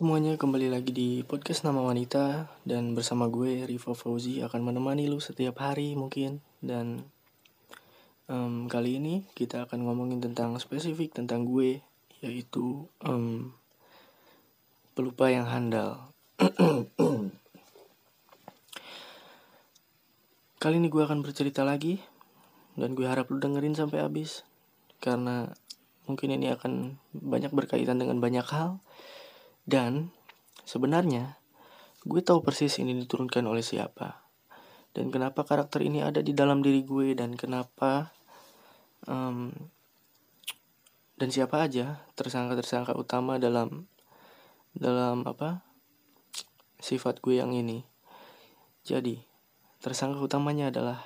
semuanya, kembali lagi di podcast Nama Wanita Dan bersama gue, Rivo Fauzi akan menemani lu setiap hari mungkin. Dan um, kali ini kita akan ngomongin tentang spesifik tentang gue Yaitu um, pelupa yang handal. Kali ini gue akan bercerita lagi Dan gue harap lu dengerin sampai habis. Karena mungkin ini akan banyak berkaitan dengan banyak hal dan sebenarnya gue tahu persis ini diturunkan oleh siapa. Dan kenapa karakter ini ada di dalam diri gue dan kenapa um, dan siapa aja tersangka-tersangka utama dalam dalam apa sifat gue yang ini. Jadi, tersangka utamanya adalah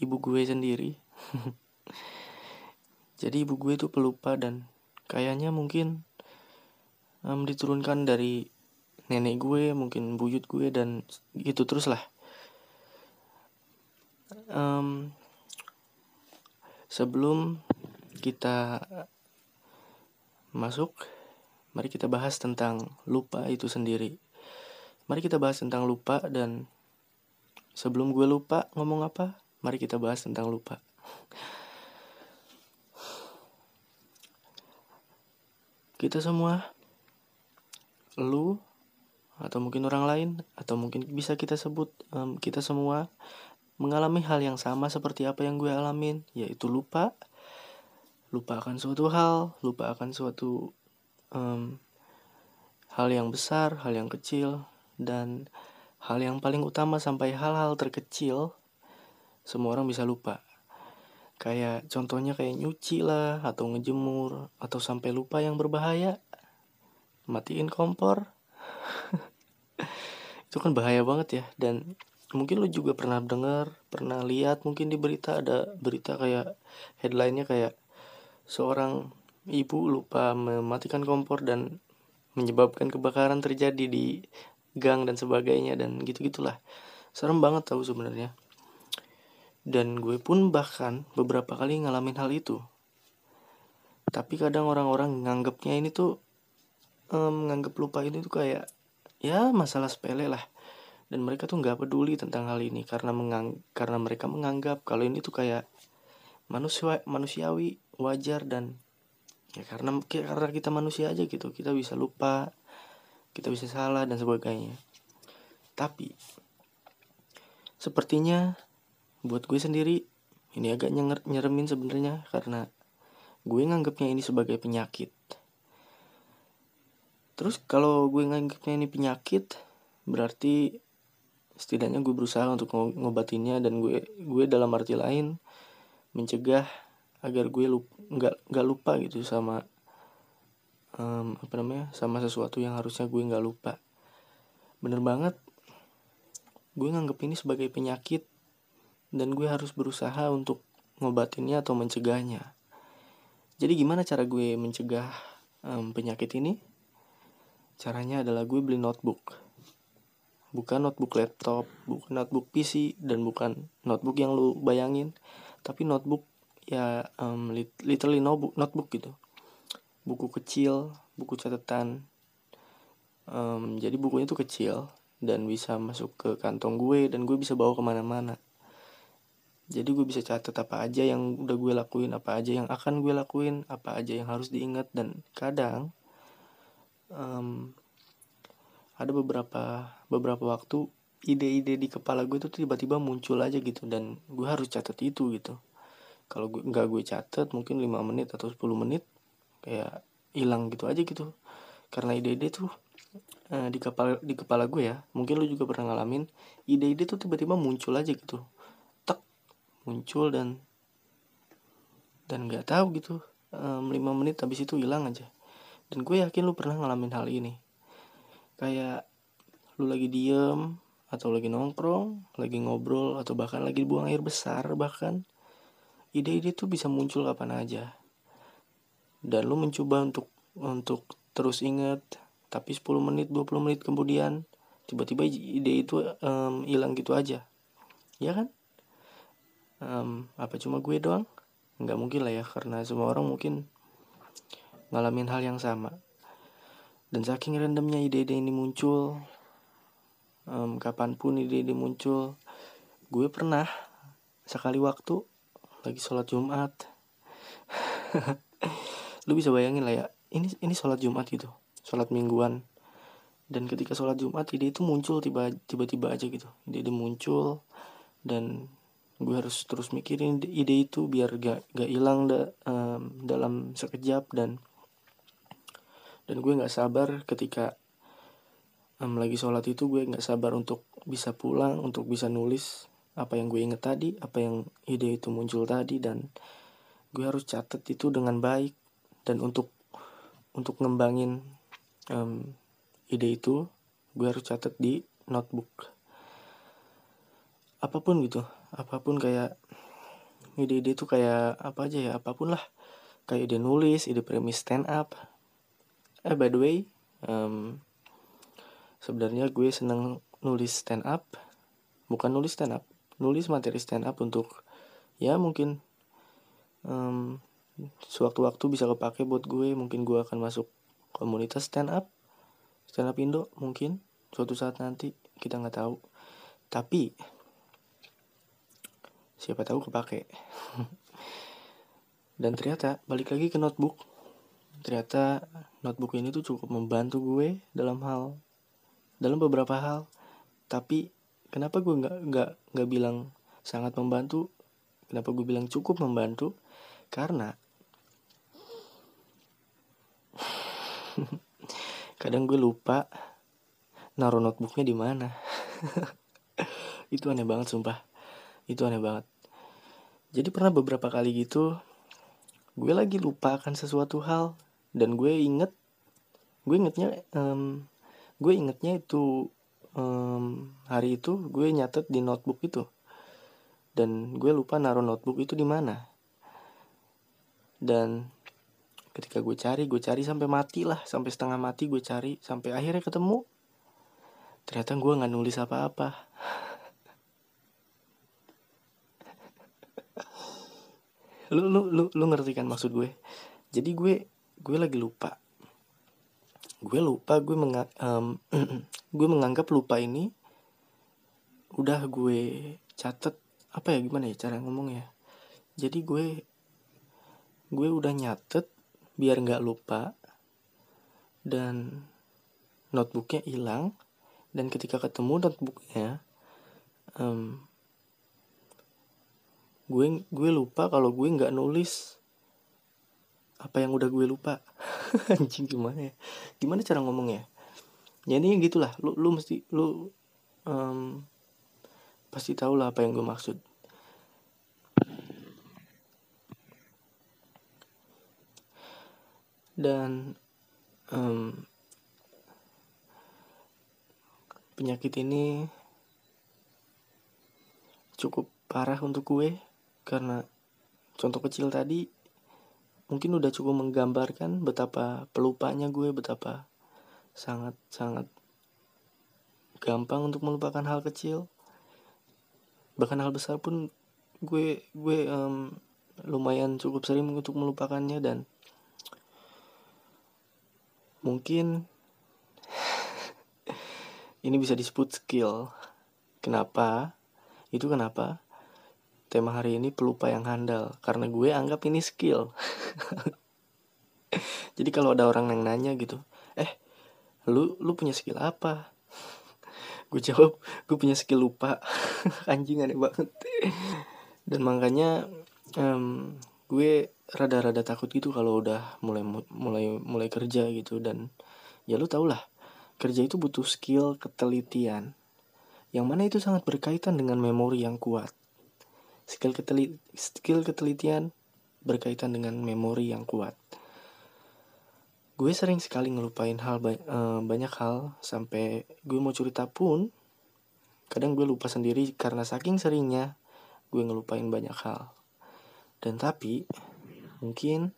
ibu gue sendiri. Jadi ibu gue itu pelupa dan kayaknya mungkin um, diturunkan dari nenek gue mungkin buyut gue dan gitu terus lah. Um, sebelum kita masuk mari kita bahas tentang lupa itu sendiri. Mari kita bahas tentang lupa dan sebelum gue lupa ngomong apa mari kita bahas tentang lupa. Kita semua lu atau mungkin orang lain atau mungkin bisa kita sebut um, kita semua mengalami hal yang sama seperti apa yang gue alamin yaitu lupa. Lupa akan suatu hal lupa akan suatu um, hal yang besar hal yang kecil dan hal yang paling utama sampai hal-hal terkecil semua orang bisa lupa. Kayak contohnya kayak nyuci lah atau ngejemur atau sampai lupa yang berbahaya matiin kompor. Itu kan bahaya banget ya. Dan mungkin lu juga pernah dengar pernah lihat mungkin di berita ada berita kayak headlinenya kayak seorang ibu lupa mematikan kompor dan menyebabkan kebakaran terjadi di gang dan sebagainya dan gitu gitulah serem banget tahu sebenarnya. Dan gue pun bahkan beberapa kali ngalamin hal itu. Tapi kadang orang-orang nganggapnya ini tuh um, menganggap lupa ini tuh kayak ya masalah sepele lah. Dan mereka tuh nggak peduli tentang hal ini karena mengang karena mereka menganggap kalau ini tuh kayak manusia manusiawi wajar dan ya karena karena kita manusia aja gitu. Kita bisa lupa kita bisa salah dan sebagainya. Tapi sepertinya buat gue sendiri ini agak nyeremin sebenarnya karena gue nganggapnya ini sebagai penyakit terus kalau gue nganggapnya ini penyakit berarti setidaknya gue berusaha untuk ngobatinnya dan gue gue dalam arti lain mencegah agar gue lupa nggak nggak lupa gitu sama um, apa namanya sama sesuatu yang harusnya gue nggak lupa. Bener banget gue nganggap ini sebagai penyakit dan gue harus berusaha untuk ngobatinnya atau mencegahnya. Jadi gimana cara gue mencegah um, penyakit ini Caranya adalah gue beli notebook. Bukan notebook laptop, bukan notebook PC, dan bukan notebook yang lu bayangin. Tapi notebook ya um, literally notebook, notebook gitu. Buku kecil, buku catatan. Um, jadi bukunya tuh kecil dan bisa masuk ke kantong gue dan gue bisa bawa ke mana-mana. Jadi gue bisa catat apa aja yang udah gue lakuin, apa aja yang akan gue lakuin, apa aja yang harus diingat dan kadang um, ada beberapa beberapa waktu ide-ide di kepala gue tuh tiba-tiba muncul aja gitu dan gue harus catat itu gitu. Kalau gue nggak gue catat mungkin 5 menit atau 10 menit kayak hilang gitu aja gitu. Karena ide-ide tuh uh, di kepala di kepala gue ya mungkin lu juga pernah ngalamin ide-ide tuh tiba-tiba muncul aja gitu. Tek muncul dan dan nggak tahu gitu. Um, 5 menit habis itu hilang aja dan gue yakin lu pernah ngalamin hal ini. Kayak lu lagi diem atau lagi nongkrong lagi ngobrol atau bahkan lagi buang air besar bahkan ide-ide tuh bisa muncul kapan aja. Dan lu mencoba untuk untuk terus inget tapi 10 menit 20 menit kemudian tiba-tiba ide itu hilang um, gitu aja. Ya kan? Um, apa cuma gue doang? Nggak mungkin lah ya karena semua orang mungkin ngalamin hal yang sama. Dan saking randomnya ide-ide ini muncul um, kapan pun ide-ide muncul gue pernah sekali waktu lagi sholat Jumat. Lu bisa bayangin lah ya ini ini sholat Jumat gitu sholat mingguan. Dan ketika sholat Jumat ide itu muncul tiba tiba-tiba aja gitu. Ide, ide muncul dan gue harus terus mikirin ide itu biar gak gak hilang da, um, dalam sekejap dan dan gue nggak sabar ketika um, lagi sholat itu gue nggak sabar untuk bisa pulang untuk bisa nulis apa yang gue inget tadi apa yang ide itu muncul tadi. Dan gue harus catat itu dengan baik. Dan untuk untuk ngembangin um, ide itu gue harus catat di notebook. Apa pun gitu apa pun kayak ide-ide itu kayak apa aja ya apa pun lah. Kayak ide nulis ide premis stand up eh by the way um, sebenarnya gue seneng nulis stand up bukan nulis stand up nulis materi stand up untuk ya mungkin um, sewaktu-waktu bisa kepake buat gue. Mungkin gue akan masuk komunitas stand up stand up Indo mungkin suatu saat nanti kita nggak tahu. Tapi siapa tahu kepake. Dan ternyata balik lagi ke notebook ternyata notebook ini tuh cukup membantu gue dalam hal dalam beberapa hal. Tapi kenapa gue nggak nggak nggak bilang sangat membantu? Kenapa gue bilang cukup membantu? Karena kadang gue lupa naruh notebooknya di mana. Itu aneh banget sumpah. Itu aneh banget. Jadi pernah beberapa kali gitu gue lagi lupa akan sesuatu hal dan gue inget gue ingetnya um, gue ingetnya itu um, hari itu gue nyatet di notebook itu. Dan gue lupa naruh notebook itu di mana. Dan ketika gue cari gue cari sampai mati lah. Sampai setengah mati gue cari sampai akhirnya ketemu. Ternyata gue nggak nulis apa-apa. Lu lu lu lu ngerti kan maksud gue? Jadi gue gue lagi lupa. Gue lupa gue menga um, gue menganggap lupa ini udah gue catet apa ya gimana ya cara ngomong ya? Jadi gue gue udah nyatet biar nggak lupa dan notebooknya hilang dan ketika ketemu notebooknya um, gue gue lupa kalau gue nggak nulis apa yang udah gue lupa? Anjing gimana ya? Gimana cara ngomongnya? Ya ini gitulah. Lu lu mesti lu um, pasti tau lah apa yang gue maksud. Dan um, penyakit ini cukup parah untuk gue karena contoh kecil tadi mungkin udah cukup menggambarkan betapa pelupanya gue betapa sangat sangat gampang untuk melupakan hal kecil. Bahkan hal besar pun gue gue um, lumayan cukup sering untuk melupakannya dan mungkin ini bisa disebut skill. Kenapa? Itu kenapa tema hari ini pelupa yang handal karena gue anggap ini skill. Jadi kalau ada orang yang nanya gitu eh lu lu punya skill apa? Gue jawab gue punya skill lupa. Anjing aneh banget. Dan makanya um, gue rada-rada takut gitu kalau udah mulai mulai mulai kerja gitu. Dan ya lu tau lah kerja itu butuh skill ketelitian. Yang mana itu sangat berkaitan dengan memori yang kuat Skill, keteli skill ketelitian berkaitan dengan memori yang kuat. Gue sering sekali ngelupain hal ba uh, banyak hal sampai gue mau cerita pun kadang gue lupa sendiri karena saking seringnya gue ngelupain banyak hal. Dan tapi mungkin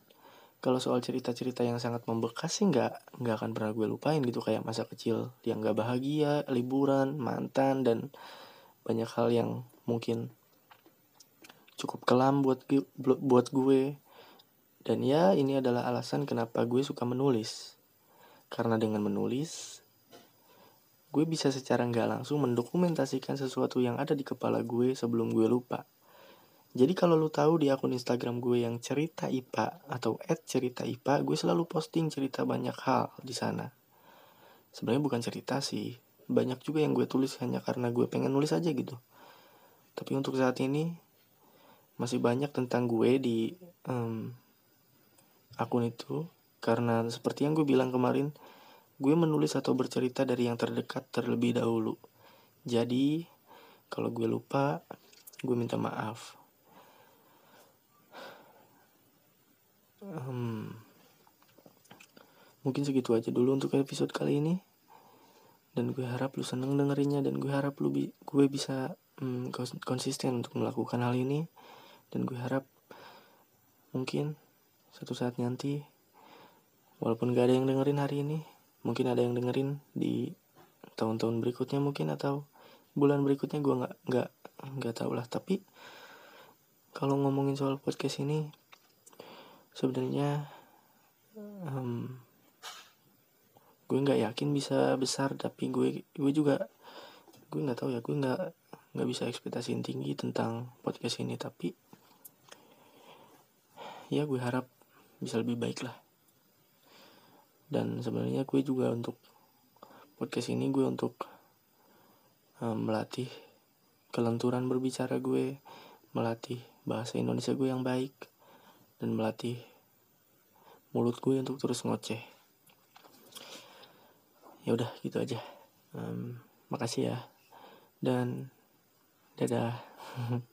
kalau soal cerita-cerita yang sangat membekas sih nggak nggak akan pernah gue lupain gitu kayak masa kecil yang nggak bahagia, liburan, mantan dan banyak hal yang mungkin cukup kelam buat buat gue dan ya ini adalah alasan kenapa gue suka menulis karena dengan menulis gue bisa secara nggak langsung mendokumentasikan sesuatu yang ada di kepala gue sebelum gue lupa. Jadi kalau lu tahu di akun Instagram gue yang cerita IPA atau cerita IPA, gue selalu posting cerita banyak hal di sana. Sebenarnya bukan cerita sih, banyak juga yang gue tulis hanya karena gue pengen nulis aja gitu. Tapi untuk saat ini masih banyak tentang gue di um, akun itu karena seperti yang gue bilang kemarin, gue menulis atau bercerita dari yang terdekat terlebih dahulu. Jadi, kalau gue lupa, gue minta maaf. Um, mungkin segitu aja dulu untuk episode kali ini. Dan gue harap lu seneng dengerinnya dan gue harap lu bi gue bisa um, konsisten untuk melakukan hal ini. Dan gue harap mungkin satu saat nanti walaupun gak ada yang dengerin hari ini mungkin ada yang dengerin di tahun-tahun berikutnya mungkin atau bulan berikutnya gue nggak nggak nggak tahu lah. Tapi kalau ngomongin soal podcast ini sebenarnya um, gue nggak yakin bisa besar tapi gue gue juga gue nggak tahu ya gue nggak nggak bisa ekspektasi tinggi tentang podcast ini. Tapi ya gue harap bisa lebih baik lah. Dan sebenarnya gue juga untuk podcast ini gue untuk um, melatih kelenturan berbicara gue melatih bahasa Indonesia gue yang baik dan melatih mulut gue untuk terus ngoceh. Ya udah gitu aja. Um, makasih ya. Dan dadah